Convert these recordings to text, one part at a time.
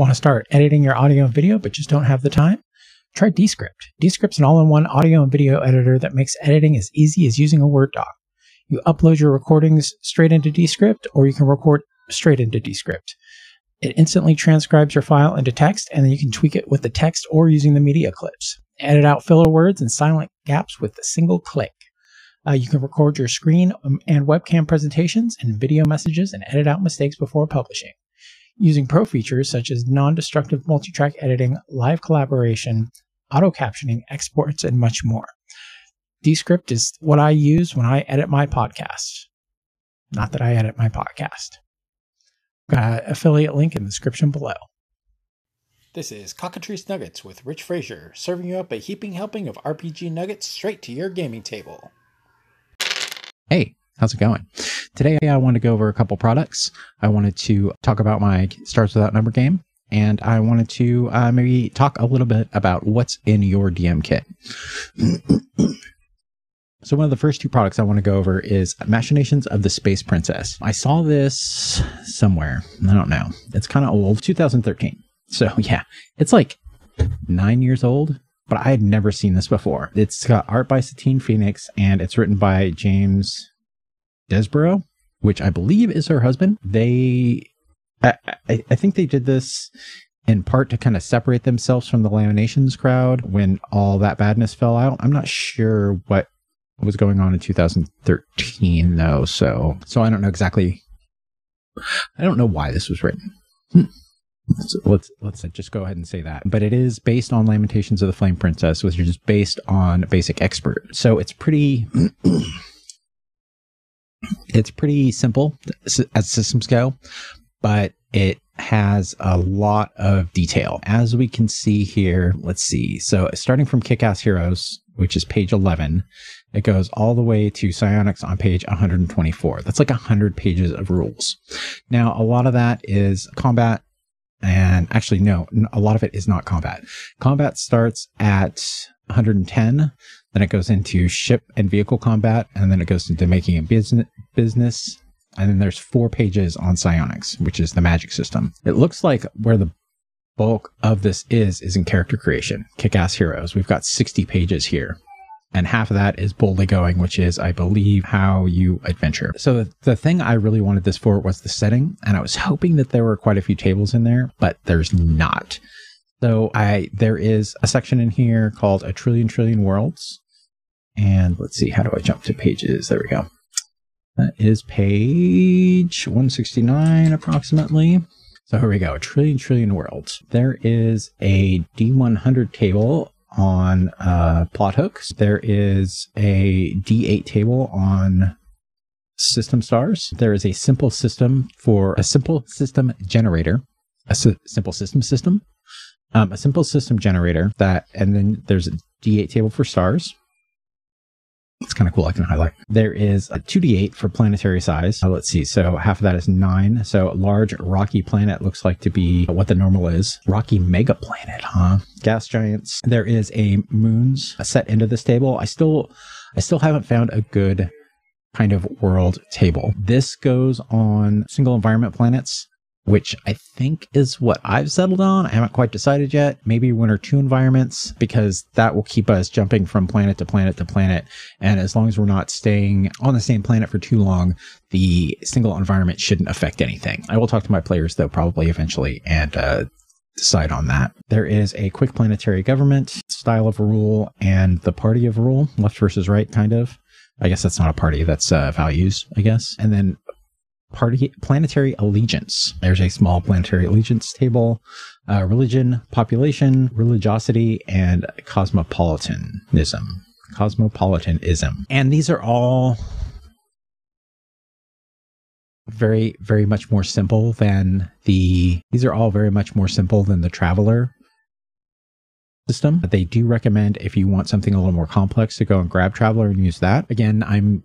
Want to start editing your audio and video but just don't have the time? Try Descript. Descript's an all in one audio and video editor that makes editing as easy as using a Word doc. You upload your recordings straight into Descript, or you can record straight into Descript. It instantly transcribes your file into text, and then you can tweak it with the text or using the media clips. Edit out filler words and silent gaps with a single click. Uh, you can record your screen um, and webcam presentations and video messages and edit out mistakes before publishing. Using pro features such as non destructive multi track editing, live collaboration, auto captioning, exports, and much more. Descript is what I use when I edit my podcast. Not that I edit my podcast. Got an affiliate link in the description below. This is Cockatrice Nuggets with Rich Frazier, serving you up a heaping helping of RPG nuggets straight to your gaming table. Hey, how's it going? Today I want to go over a couple products. I wanted to talk about my Stars Without Number game, and I wanted to uh, maybe talk a little bit about what's in your DM kit. So one of the first two products I want to go over is Machinations of the Space Princess. I saw this somewhere. I don't know. It's kind of old, 2013. So yeah, it's like nine years old, but I had never seen this before. It's got art by Satine Phoenix and it's written by James Desborough, which I believe is her husband. They, I, I, I think they did this in part to kind of separate themselves from the Lamentations crowd when all that badness fell out. I'm not sure what was going on in 2013 though so so i don't know exactly i don't know why this was written hmm. let's, let's let's just go ahead and say that but it is based on lamentations of the flame princess which is based on basic expert so it's pretty it's pretty simple as systems go but it has a lot of detail as we can see here let's see so starting from kick-ass heroes which is page 11 it goes all the way to psionics on page 124. That's like 100 pages of rules. Now, a lot of that is combat. And actually, no, a lot of it is not combat. Combat starts at 110. Then it goes into ship and vehicle combat. And then it goes into making a business, business. And then there's four pages on psionics, which is the magic system. It looks like where the bulk of this is, is in character creation. Kick ass heroes. We've got 60 pages here and half of that is boldly going, which is, I believe, how you adventure. So the, the thing I really wanted this for was the setting, and I was hoping that there were quite a few tables in there, but there's not. So I there is a section in here called a trillion trillion worlds, and let's see, how do I jump to pages? There we go. That is page 169 approximately. So here we go, a trillion trillion worlds. There is a D100 table on uh, plot hooks. There is a D8 table on system stars. There is a simple system for a simple system generator, a simple system system, um, a simple system generator that, and then there's a D8 table for stars. It's kind of cool. I can highlight. There is a 2d8 for planetary size. Uh, let's see. So half of that is nine. So large rocky planet looks like to be what the normal is. Rocky mega planet, huh? Gas giants. There is a moons set into this table. I still, I still haven't found a good kind of world table. This goes on single environment planets which I think is what I've settled on. I haven't quite decided yet. Maybe one or two environments because that will keep us jumping from planet to planet to planet. And as long as we're not staying on the same planet for too long, the single environment shouldn't affect anything. I will talk to my players though, probably eventually, and uh, decide on that. There is a quick planetary government style of rule and the party of rule, left versus right, kind of. I guess that's not a party, that's uh, values, I guess. And then party planetary allegiance. There's a small planetary allegiance table, uh, religion, population, religiosity, and cosmopolitanism. Cosmopolitanism. And these are all very, very much more simple than the, these are all very much more simple than the traveler system. But They do recommend if you want something a little more complex to go and grab Traveler and use that. Again, I'm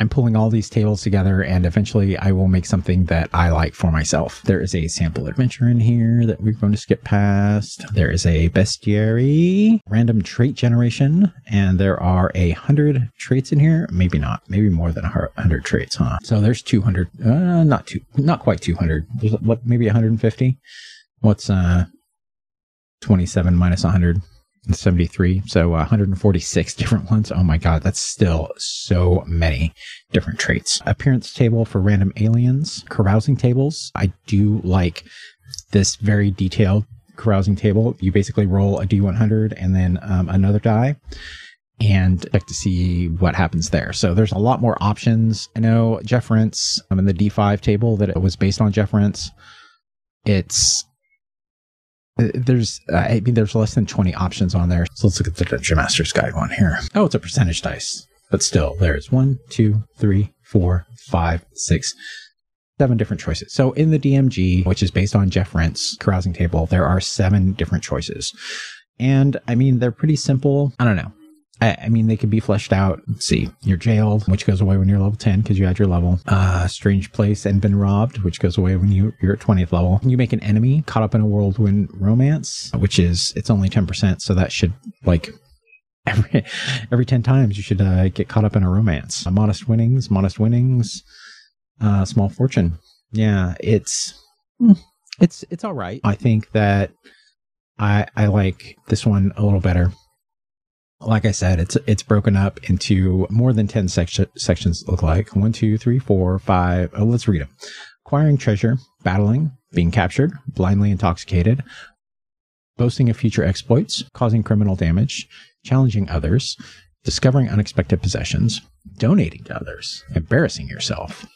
I'm pulling all these tables together and eventually I will make something that I like for myself. There is a sample adventure in here that we're going to skip past. There is a bestiary, random trait generation, and there are a hundred traits in here. Maybe not, maybe more than a hundred traits, huh? So there's 200, uh, not two, not quite 200. There's what, maybe 150. What's uh 27 minus 173? So uh, 146 different ones. Oh my god, that's still so many different traits. Appearance table for random aliens, carousing tables. I do like this very detailed carousing table. You basically roll a d100 and then um, another die and check to see what happens there. So there's a lot more options. I know Jeff Rients um, in the D5 table that it was based on Jeff Rients. It's there's uh, I mean there's less than 20 options on there. So let's look at the Dungeon Master's Guide one here. Oh, it's a percentage dice, but still there's one, two, three, four, five, six, seven different choices. So in the DMG, which is based on Jeff Rients carousing table, there are seven different choices. And I mean, they're pretty simple. I don't know. I, mean, they could be fleshed out. Let's see, you're jailed, which goes away when you're level 10 because you had your level. Uh, strange place and been robbed, which goes away when you, you're at 20th level. You make an enemy caught up in a whirlwind romance, which is, it's only 10%. So that should like every, every 10 times you should uh, get caught up in a romance. Uh, modest winnings, modest winnings, uh, small fortune. Yeah, it's, hmm, it's, it's all right. I think that I, I like this one a little better like I said, it's it's broken up into more than 10 section, sections look like. One, two, three, four, five. Oh, let's read them. Acquiring treasure, battling, being captured, blindly intoxicated, boasting of future exploits, causing criminal damage, challenging others, discovering unexpected possessions, donating to others, embarrassing yourself,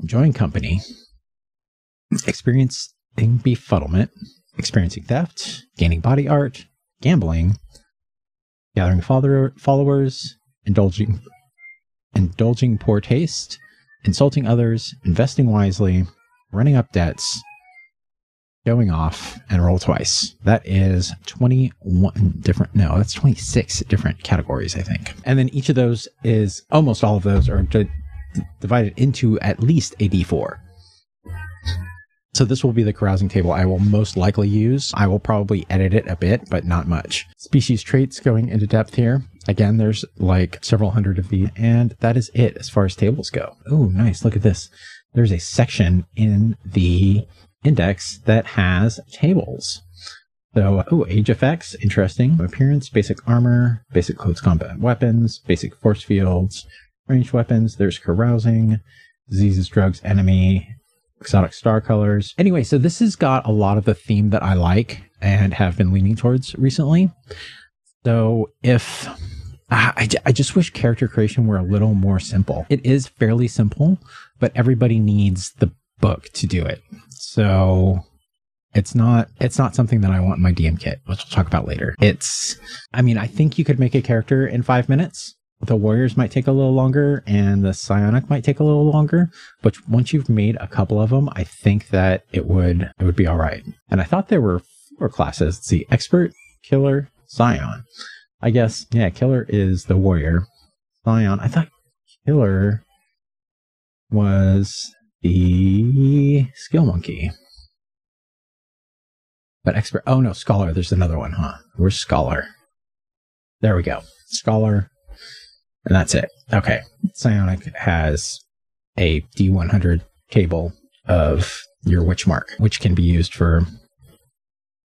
enjoying company, experiencing befuddlement, experiencing theft, gaining body art, gambling, gathering follower, followers, indulging indulging poor taste, insulting others, investing wisely, running up debts, going off, and roll twice. That is 21 different, no, that's 26 different categories, I think. And then each of those is, almost all of those are d- divided into at least a d4. So this will be the carousing table I will most likely use. I will probably edit it a bit, but not much. Species traits going into depth here. Again, there's like several hundred of these, and that is it as far as tables go. Oh, nice. Look at this. There's a section in the index that has tables. So, oh, age effects, interesting. Appearance, basic armor, basic close combat weapons, basic force fields, ranged weapons. There's carousing, diseases, drugs, enemy, exotic star colors. Anyway, so this has got a lot of the theme that I like and have been leaning towards recently. So if I, I just wish character creation were a little more simple. It is fairly simple, but everybody needs the book to do it. So it's not it's not something that I want in my DM kit, which we'll talk about later. It's I mean, I think you could make a character in five minutes the warriors might take a little longer and the psionic might take a little longer but once you've made a couple of them i think that it would it would be all right. And i thought there were four classes. Let's see expert killer scion. I guess yeah killer is the warrior. Scion i thought killer was the skill monkey. But expert oh no scholar there's another one huh? Where's scholar? There we go. Scholar and that's it. Okay. Psionic has a D100 cable of your witch mark, which can be used for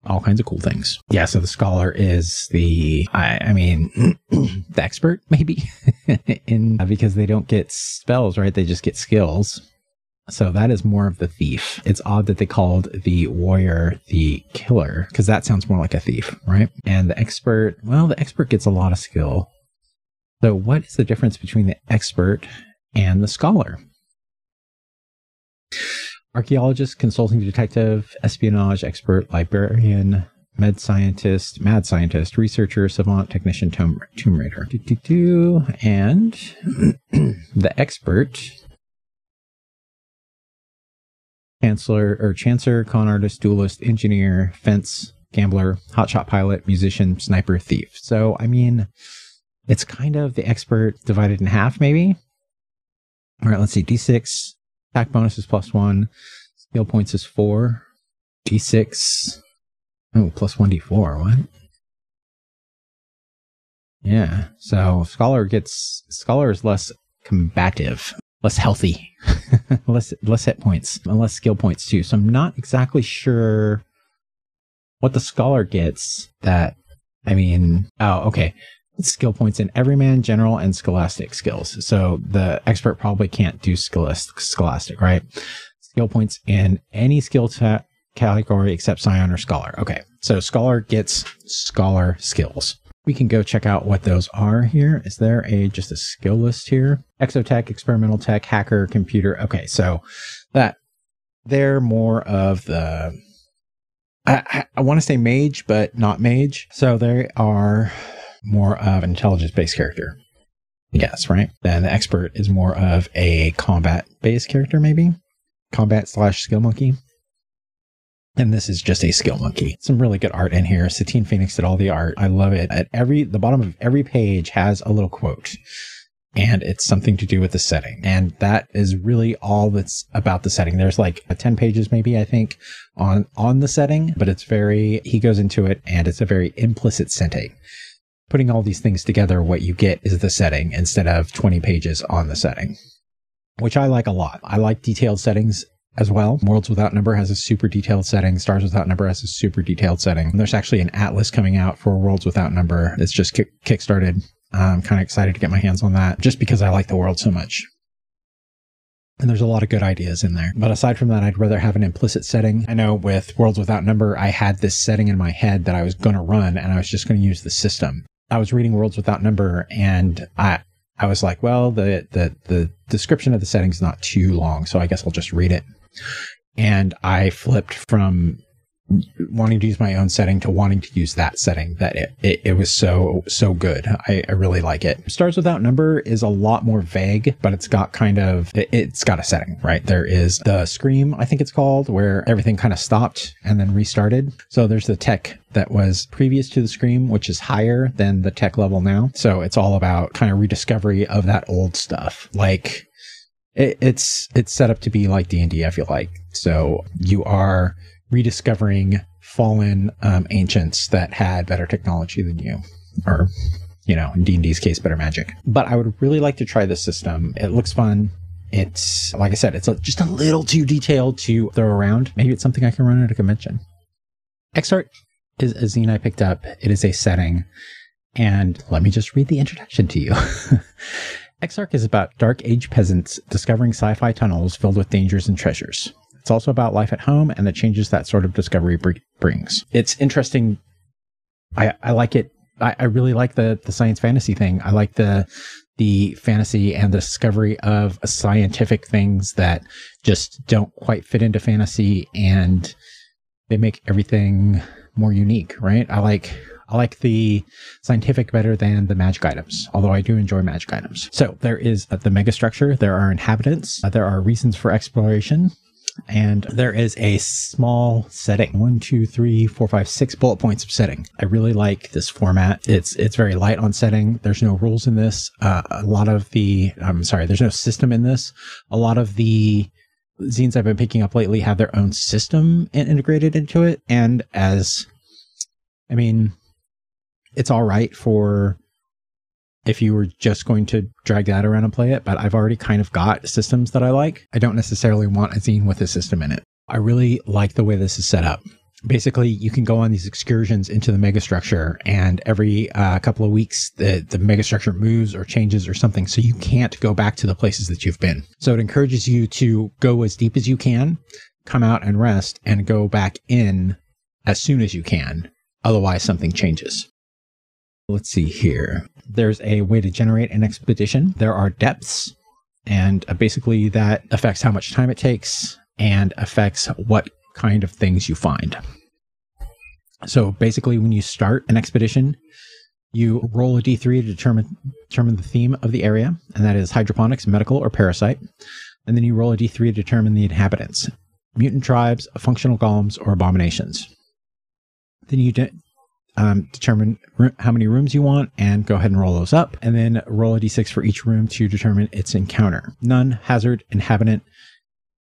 all kinds of cool things. Yeah, so the scholar is the, I, I mean, the expert maybe, in uh, because they don't get spells, right? They just get skills. So that is more of the thief. It's odd that they called the warrior the killer because that sounds more like a thief, right? And the expert, well, the expert gets a lot of skill. So, what is the difference between the expert and the scholar? Archaeologist, consulting detective, espionage expert, librarian, med scientist, mad scientist, researcher, savant, technician, tomb, tomb raider. Do, do, do. And the expert, chancellor or chancer, con artist, duelist, engineer, fence, gambler, hotshot pilot, musician, sniper, thief. So, I mean, it's kind of the expert divided in half, maybe. All right, let's see. D6 attack bonus is plus one. Skill points is four. D6. Oh, plus one D4. What? Yeah. So scholar gets scholar is less combative, less healthy. less less hit points and less skill points too. So I'm not exactly sure what the scholar gets. That I mean, oh okay, skill points in everyman, general, and scholastic skills. So the expert probably can't do scholastic, scholastic right? Skill points in any skill ta- category except Scion or Scholar. Okay, so Scholar gets Scholar skills. We can go check out what those are here. Is there a just a skill list here? Exotech, experimental tech, hacker, computer. Okay, so that they're more of the I, I, I want to say mage, but not mage. So they are more of an intelligence based character. Yes, right? Then the expert is more of a combat based character, maybe? Combat slash skill monkey. And this is just a skill monkey. Some really good art in here. Satine Phoenix did all the art. I love it. At every the bottom of every page has a little quote. And it's something to do with the setting. And that is really all that's about the setting. There's like 10 pages maybe, I think, on on the setting, but it's very he goes into it and it's a very implicit setting. Putting all these things together, what you get is the setting instead of 20 pages on the setting. Which I like a lot. I like detailed settings as well. Worlds Without Number has a super detailed setting. Stars Without Number has a super detailed setting. There's actually an atlas coming out for Worlds Without Number. It's just kick- kickstarted. I'm kind of excited to get my hands on that just because I like the world so much. And there's a lot of good ideas in there. But aside from that, I'd rather have an implicit setting. I know with Worlds Without Number, I had this setting in my head that I was going to run and I was just going to use the system. I was reading Worlds Without Number and I, I was like, well, the, the, the description of the setting is not too long, so I guess I'll just read it. And I flipped from wanting to use my own setting to wanting to use that setting that it, it, it, was so so good. I, I really like it. Stars without number is a lot more vague but it's got kind of it, it's got a setting right? There is the scream i think it's called where everything kind of stopped and then restarted. So there's the tech that was previous to the scream which is higher than the tech level now. So it's all about kind of rediscovery of that old stuff. Like it, it's it's set up to be like D and D. I feel like. So you are rediscovering fallen um, ancients that had better technology than you, or you know, in D and D's case, better magic. But I would really like to try this system. It looks fun. It's like I said, it's just a little too detailed to throw around. Maybe it's something I can run at a convention. Exarch is a zine I picked up. It is a setting. And let me just read the introduction to you. Exarch is about dark age peasants discovering sci fi tunnels filled with dangers and treasures. It's also about life at home and the changes that sort of discovery br- brings. It's interesting. I, I like it. I, I really like the, the science fantasy thing. I like the the fantasy and the discovery of scientific things that just don't quite fit into fantasy and they make everything more unique, right? I like I like the scientific better than the magic items, although I do enjoy magic items. So there is uh, the megastructure, there are inhabitants, uh, there are reasons for exploration, and there is a small setting one two three four five six bullet points of setting. I really like this format. It's it's very light on setting. There's no rules in this. Uh, a lot of the i'm sorry there's no system in this. A lot of the zines i've been picking up lately have their own system integrated into it. And as i mean it's all right for if you were just going to drag that around and play it, but I've already kind of got systems that I like. I don't necessarily want a zine with a system in it. I really like the way this is set up. Basically, you can go on these excursions into the megastructure, and every uh, couple of weeks, the, the megastructure moves or changes or something, so you can't go back to the places that you've been. So it encourages you to go as deep as you can, come out and rest, and go back in as soon as you can. Otherwise, something changes. Let's see here. There's a way to generate an expedition. There are depths, and uh, basically that affects how much time it takes and affects what kind of things you find. So basically, when you start an expedition, you roll a d3 to determine determine the theme of the area, and that is hydroponics, medical, or parasite. And then you roll a d3 to determine the inhabitants, mutant tribes, functional golems, or abominations. Then you de- um, determine how many rooms you want and go ahead and roll those up. And then roll a d6 for each room to determine its encounter. None. Hazard inhabitant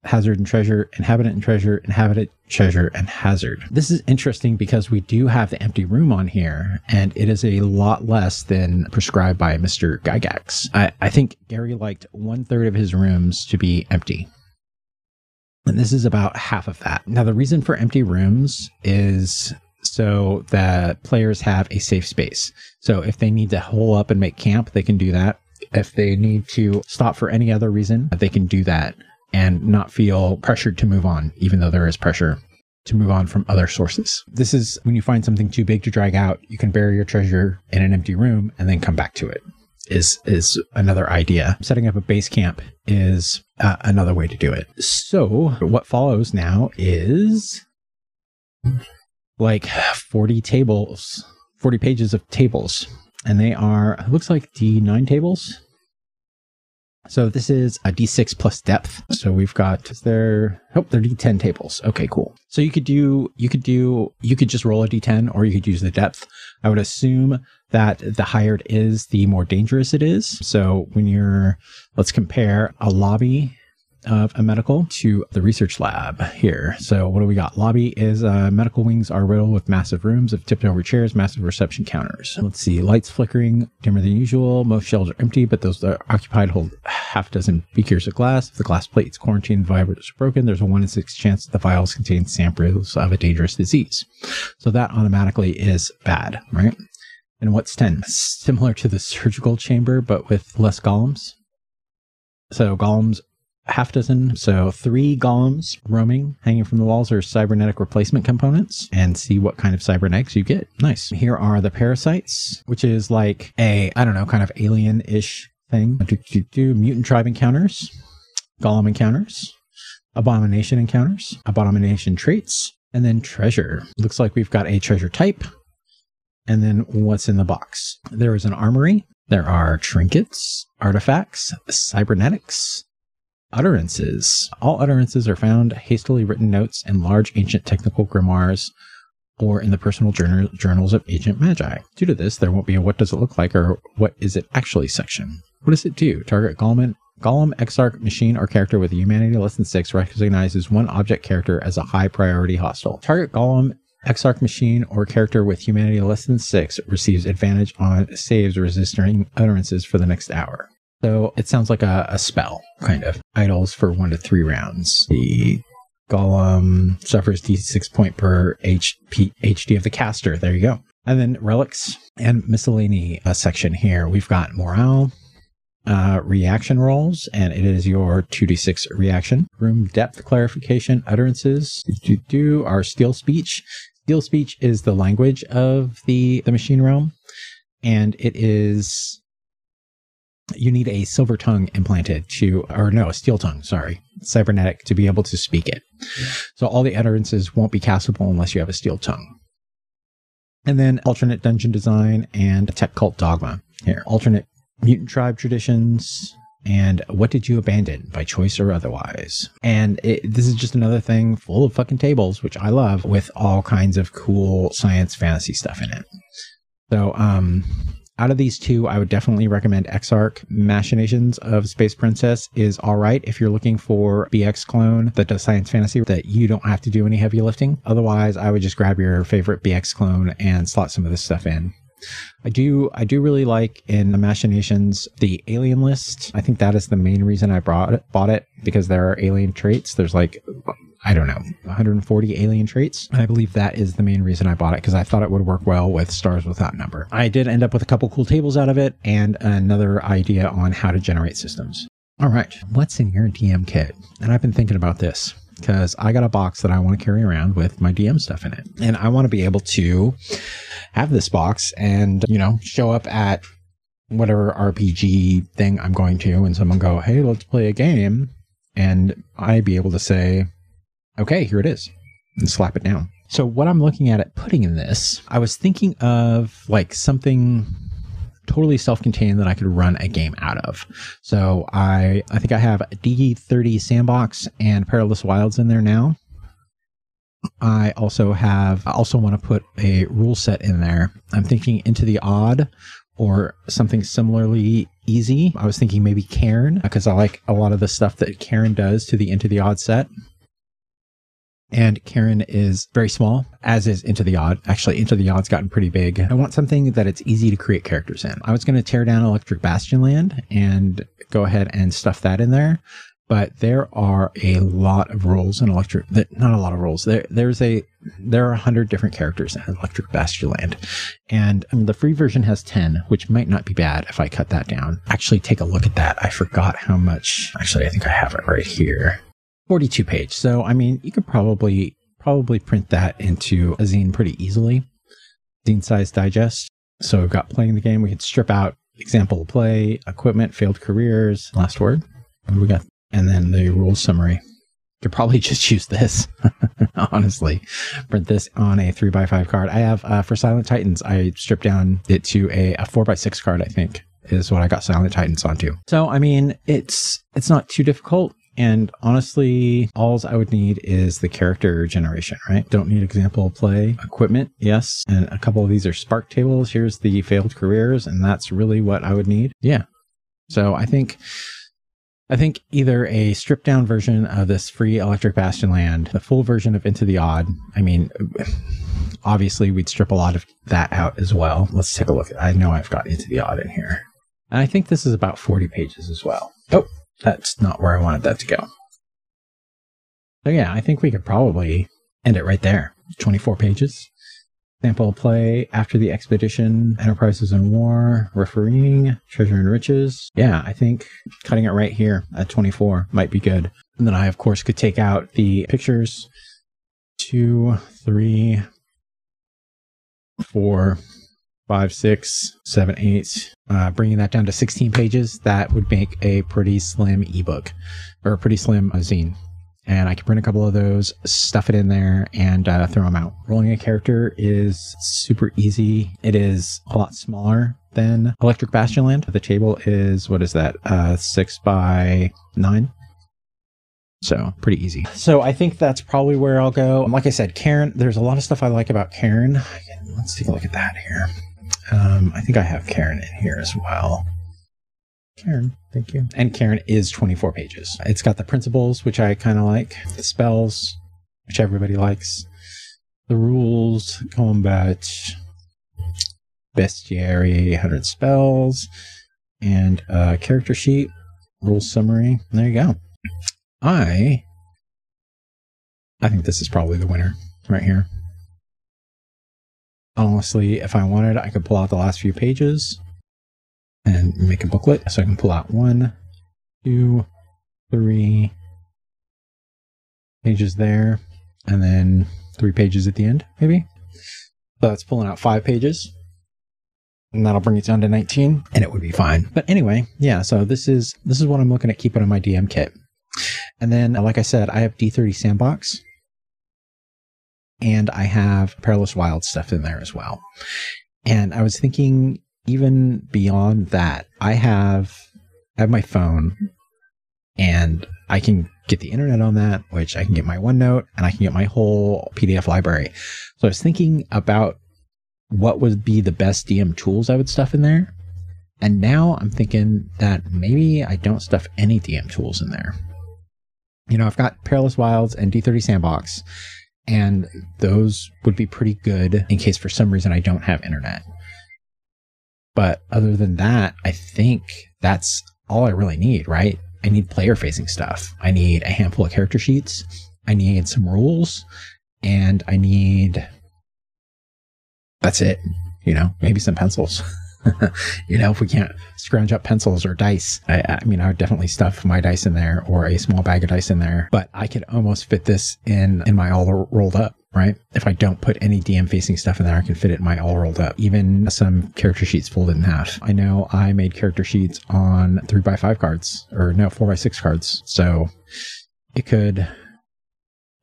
hazard and treasure inhabitant and treasure inhabitant treasure and hazard. This is interesting because we do have the empty room on here and it is a lot less than prescribed by mr gygax. I, I think gary liked one third of his rooms to be empty. And this is about half of that. Now, the reason for empty rooms is so that players have a safe space. So if they need to hole up and make camp, they can do that. If they need to stop for any other reason, they can do that and not feel pressured to move on, even though there is pressure to move on from other sources. This is when you find something too big to drag out, you can bury your treasure in an empty room and then come back to it. Is is another idea. Setting up a base camp is uh, another way to do it. So what follows now is like 40 tables, 40 pages of tables, and they are looks like D9 tables. So this is a D6 plus depth. So we've got is there oh they're D10 tables. Okay, cool. So you could do you could do you could just roll a D10 or you could use the depth. I would assume that the higher it is, the more dangerous it is. So when you're let's compare a lobby of a medical to the research lab here. So what do we got? Lobby is uh, medical wings are riddled with massive rooms of tipped over chairs, massive reception counters. Let's see, lights flickering, dimmer than usual. Most shelves are empty, but those that are occupied hold half a dozen beakers of glass. If the glass plate is quarantined, vibrators are broken. There's a one in six chance that the vials contain samples of a dangerous disease. So that automatically is bad, right? And what's 10? Similar to the surgical chamber, but with less golems. So golems half dozen, so three golems roaming, hanging from the walls are cybernetic replacement components, and see what kind of cybernetics you get. Nice. Here are the parasites, which is like a, I don't know, kind of alien ish thing. Do, do, do, mutant tribe encounters, golem encounters, abomination encounters, abomination traits, and then treasure. Looks like we've got a treasure type. And then what's in the box? There is an armory. There are trinkets, artifacts, cybernetics, Utterances. All utterances are found hastily written notes in large ancient technical grimoires or in the personal journal, journals of ancient magi. Due to this, there won't be a what does it look like or what is it actually section. What does it do? Target Golem, Golem, Exarch, machine, or character with a humanity less than six recognizes one object character as a high priority hostile. Target Golem, Exarch machine or character with humanity less than six receives advantage on saves resisting utterances for the next hour. So it sounds like a, a spell, kind of. Idols for one to three rounds. The golem suffers d6 point per HP, HD of the caster. There you go. And then relics and miscellany uh, section here. We've got morale, uh, reaction rolls, and it is your 2d6 reaction. Room depth clarification, utterances, do, do, do, our steel speech. Steel speech is the language of the, the machine realm, and it is you need a silver tongue implanted to, or no, a steel tongue, sorry, cybernetic to be able to speak it. So all the utterances won't be castable unless you have a steel tongue. And then alternate dungeon design and a tech cult dogma here. Alternate mutant tribe traditions and what did you abandon by choice or otherwise? And it, this is just another thing full of fucking tables, which I love with all kinds of cool science fantasy stuff in it. So, um, out of these two, I would definitely recommend Exarch. Machinations of Space Princess is all right if you're looking for BX clone that does science fantasy that you don't have to do any heavy lifting. Otherwise, I would just grab your favorite BX clone and slot some of this stuff in. I do I do really like in the machinations the alien list. I think that is the main reason I brought it, bought it because there are alien traits. There's like I don't know, 140 alien traits. I believe that is the main reason I bought it because I thought it would work well with Stars Without Number. I did end up with a couple cool tables out of it and another idea on how to generate systems. All right, what's in your DM kit? And I've been thinking about this because I got a box that I want to carry around with my DM stuff in it. And I want to be able to have this box and, you know, show up at whatever RPG thing I'm going to and someone go, hey, let's play a game. And I'd be able to say, okay, here it is, and slap it down. So what I'm looking at at putting in this, I was thinking of like something totally self-contained that I could run a game out of. So I I think I have D30 Sandbox and Perilous Wilds in there now. I also have I also want to put a rule set in there. I'm thinking into the odd or something similarly easy. I was thinking maybe Cairn because I like a lot of the stuff that Cairn does to the into the odd set and Cairn is very small, as is Into the Odd. Actually, Into the Odd's gotten pretty big. I want something that it's easy to create characters in. I was going to tear down Electric Bastion Land and go ahead and stuff that in there. But there are a lot of rules in Electric. Not a lot of rules. There, there's a there are a hundred different characters in Electric Bastion and um, the free version has ten, which might not be bad if I cut that down. Actually, take a look at that. I forgot how much. Actually, I think I have it right here. Forty-two page. So I mean, you could probably probably print that into a zine pretty easily. Zine size digest. So we've got playing the game. We could strip out example play, equipment, failed careers, last word. we got? And then the rules summary. Could probably just use this, honestly. Print this on a three by five card. I have uh, for Silent Titans. I stripped down it to a, a four by six card. I think is what I got Silent Titans onto. So I mean, it's it's not too difficult. And honestly, alls I would need is the character generation, right? Don't need example play equipment. Yes. And a couple of these are spark tables. Here's the failed careers. And that's really what I would need. Yeah. So I think I think either a stripped down version of this free Electric Bastion land, the full version of Into the Odd. I mean, obviously we'd strip a lot of that out as well. Let's take a look. I know I've got Into the Odd in here. And I think this is about 40 pages as well. Oh, that's not where I wanted that to go. So yeah, I think we could probably end it right there. 24 pages. Sample play after the expedition, enterprises and war, refereeing, treasure and riches. Yeah, I think cutting it right here at 24 might be good. And then I, of course, could take out the pictures. Two, three, four, five, six, seven, eight, uh, bringing that down to 16 pages, that would make a pretty slim ebook or a pretty slim zine. And I can print a couple of those, stuff it in there, and uh, throw them out. Rolling a character is super easy. It is a lot smaller than Electric Bastion Land. The table is, what is that, uh, six by nine? So pretty easy. So I think that's probably where I'll go. Like I said, Cairn, there's a lot of stuff I like about Cairn. Let's take a look at that here. Um, I think I have Cairn in here as well. Cairn, thank you. And Cairn is 24 pages. It's got the principles, which I kind of like, the spells, which everybody likes, the rules, combat, bestiary, 100 spells, and a character sheet, rules summary. There you go. I I think this is probably the winner right here honestly, if I wanted, I could pull out the last few pages and make a booklet. So I can pull out one, two, three pages there, and then three pages at the end, maybe. So that's pulling out five pages. And that'll bring it down to 19 and it would be fine. But anyway, yeah, so this is this is what I'm looking at keeping in my DM kit. And then uh, like I said, I have D30 sandbox and I have Perilous Wild stuff in there as well. And I was thinking, even beyond that, I have I have my phone, and I can get the internet on that, which I can get my OneNote, and I can get my whole PDF library. So I was thinking about what would be the best DM tools I would stuff in there. And now I'm thinking that maybe I don't stuff any DM tools in there. You know, I've got Perilous Wilds and D30 Sandbox, and those would be pretty good in case for some reason I don't have internet. But other than that, I think that's all I really need, right? I need player facing stuff. I need a handful of character sheets. I need some rules and I need that's it. You know, maybe some pencils. you know, if we can't scrounge up pencils or dice, I, I, mean, I would definitely stuff my dice in there or a small bag of dice in there. But I could almost fit this in in my all rolled up. Right. If I don't put any DM facing stuff in there, I can fit it in my all rolled up. Even some character sheets folded in half. I know I made character sheets on three by five cards or no, four by six cards. So it could,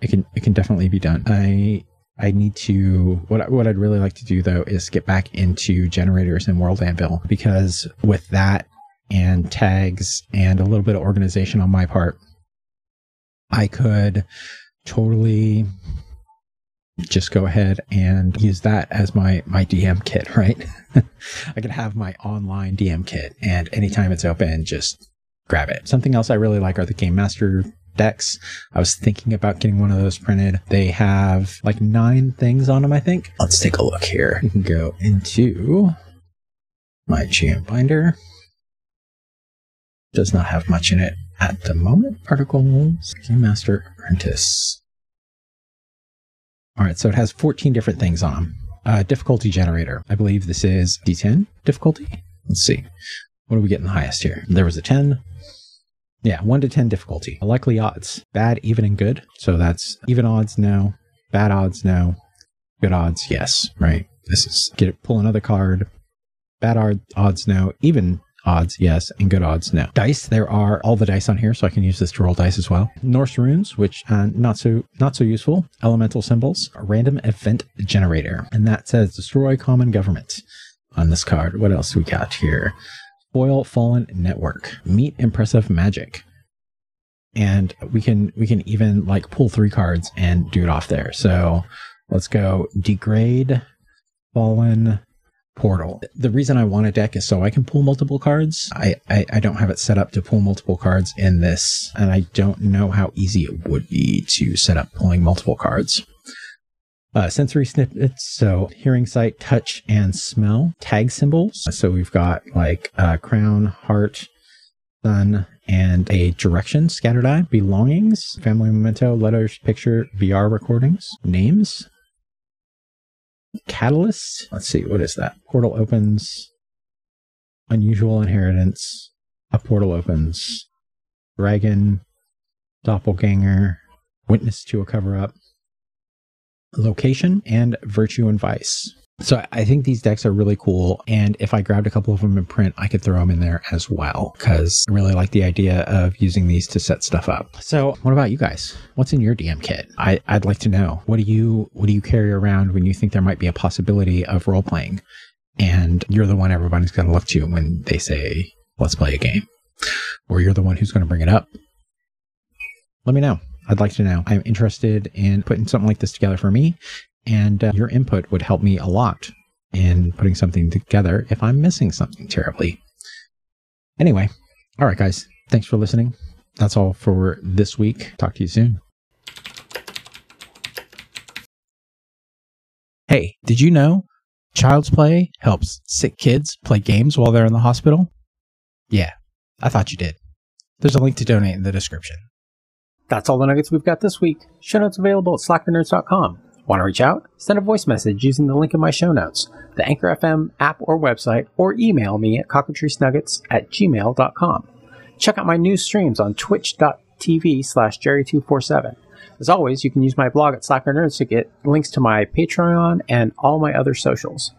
it can, it can definitely be done. I I need to what what I'd really like to do though is get back into generators and World Anvil because with that and tags and a little bit of organization on my part, I could totally just go ahead and use that as my my DM kit, right? I can have my online DM kit and anytime it's open, just grab it. Something else I really like are the Game Master decks. I was thinking about getting one of those printed. They have like nine things on them, I think. Let's take a look here. You can go into my GM binder. Does not have much in it. at the moment. Particles, Game Master Apprentice. All right, so it has 14 different things on them. Uh, difficulty generator. I believe this is D10 difficulty. Let's see. What are we getting the highest here? There was a 10. Yeah, 1 to 10 difficulty. Likely odds. Bad, even, and good. So that's even odds, no. Bad odds, no. Good odds, yes. Right. This is get it, pull another card. Bad odds, no. Even odds, yes, and good odds, no. Dice, there are all the dice on here, so I can use this to roll dice as well. Norse runes, which uh, not so not so useful. Elemental symbols, random event generator, and that says destroy common government on this card. What else we got here? Foil fallen network, meet impressive magic, and we can we can even like pull three cards and do it off there. So let's go degrade fallen portal. The reason I want a deck is so I can pull multiple cards. I, I, I, don't have it set up to pull multiple cards in this, and I don't know how easy it would be to set up pulling multiple cards. Uh, sensory snippets, so hearing, sight, touch, and smell. Tag symbols, so we've got like uh, crown, heart, sun, and a direction, scattered eye, belongings, family memento, letters, picture, VR recordings, names, Catalyst. Let's see, what is that? Portal opens. Unusual inheritance. A portal opens. Dragon. Doppelganger. Witness to a cover up. Location and virtue and vice. So I think these decks are really cool. And if I grabbed a couple of them in print, I could throw them in there as well because I really like the idea of using these to set stuff up. So what about you guys? What's in your DM kit? I, would like to know. What do you what do you carry around when you think there might be a possibility of role playing? And you're the one everybody's going to look to when they say, let's play a game. Or you're the one who's going to bring it up. Let me know. I'd like to know. I'm interested in putting something like this together for me and uh, your input would help me a lot in putting something together if I'm missing something terribly. Anyway, all right, guys, thanks for listening. That's all for this week. Talk to you soon. Hey, did you know Child's Play helps sick kids play games while they're in the hospital? Yeah, I thought you did. There's a link to donate in the description. That's all the nuggets we've got this week. Show notes available at slackthenerds.com. Want to reach out? Send a voice message using the link in my show notes, the Anchor FM app or website, or email me at cockatricenuggets at gmail.com. Check out my new streams on twitch.tv slash jerry247. As always, you can use my blog at Slacker Nerds to get links to my Patreon and all my other socials.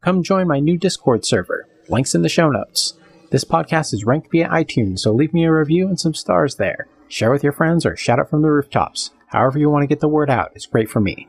Come join my new Discord server. Links in the show notes. This podcast is ranked via iTunes, so leave me a review and some stars there. Share with your friends or shout it from the rooftops. However, you want to get the word out it's great for me.